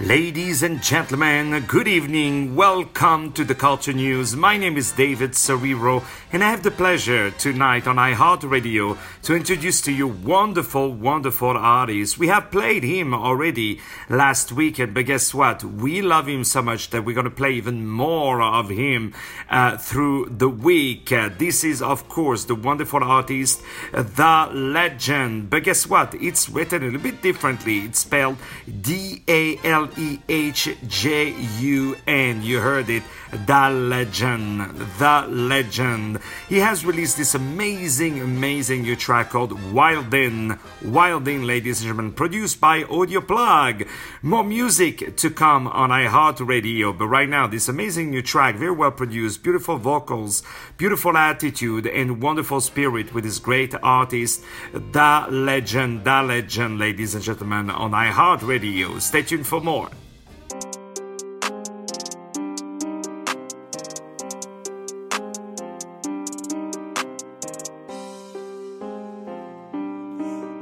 Ladies and gentlemen, good evening. Welcome to the Culture News. My name is David Serero, and I have the pleasure tonight on iHeartRadio to introduce to you wonderful, wonderful artists. We have played him already last weekend, but guess what? We love him so much that we're going to play even more of him uh, through the week. Uh, this is, of course, the wonderful artist, the legend. But guess what? It's written a little bit differently. It's spelled D A L E H J U N. You heard it. The legend. The legend. He has released this amazing, amazing new track called Wildin. Wildin, ladies and gentlemen, produced by Audio Plug. More music to come on iHeartRadio. But right now, this amazing new track, very well produced, beautiful vocals, beautiful attitude, and wonderful spirit with this great artist, The Legend. The Legend, ladies and gentlemen, on iHeartRadio. Stay tuned for more.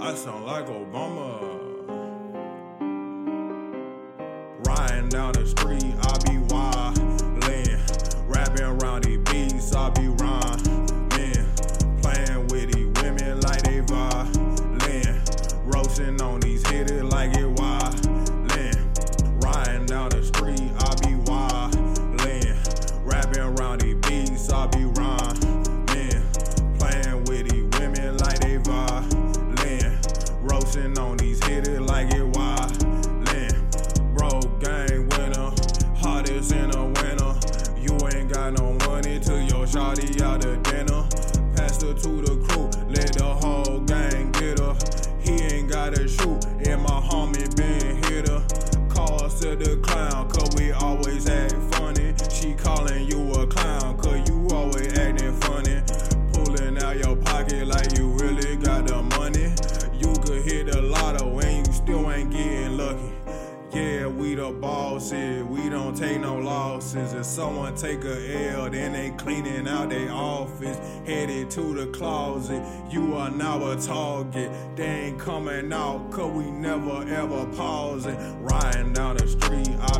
I sound like Obama. Riding down the street, I be wildin'. Rapping around these beats, I be rhyming. Playing with these women like they violin. Roasting on these hitters like it wildin'. Shawty out the dinner. Pass her to the crew, let the whole gang get her. He ain't gotta shoot, and my homie been hit We the bosses, we don't take no losses. If someone take a L, then they cleaning out their office, headed to the closet. You are now a target. They ain't coming out, cause we never ever pausing. Riding down the street, I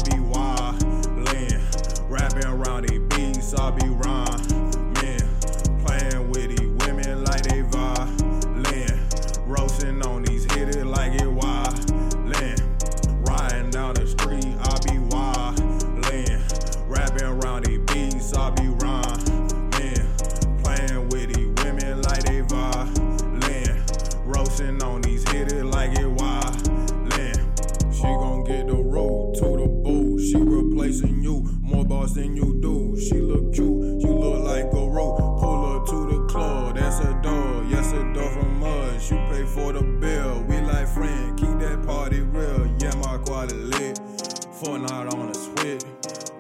Roasting on these hitters like it wildin'. She gon' get the road to the boot. She replacing you, more boss than you do. She look cute, you look like a rope. Pull her to the club, that's a door. Yes, a door from us. You pay for the bill. We like friends, keep that party real. Yeah, my quality lit. Fortnite on the switch.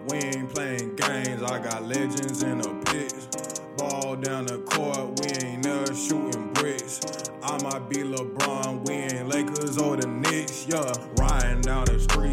We ain't playing games, I got legends in the pits ball down the court, we ain't never shooting bricks. I might be LeBron, we ain't Lakers or the Knicks, yeah. Riding down the street.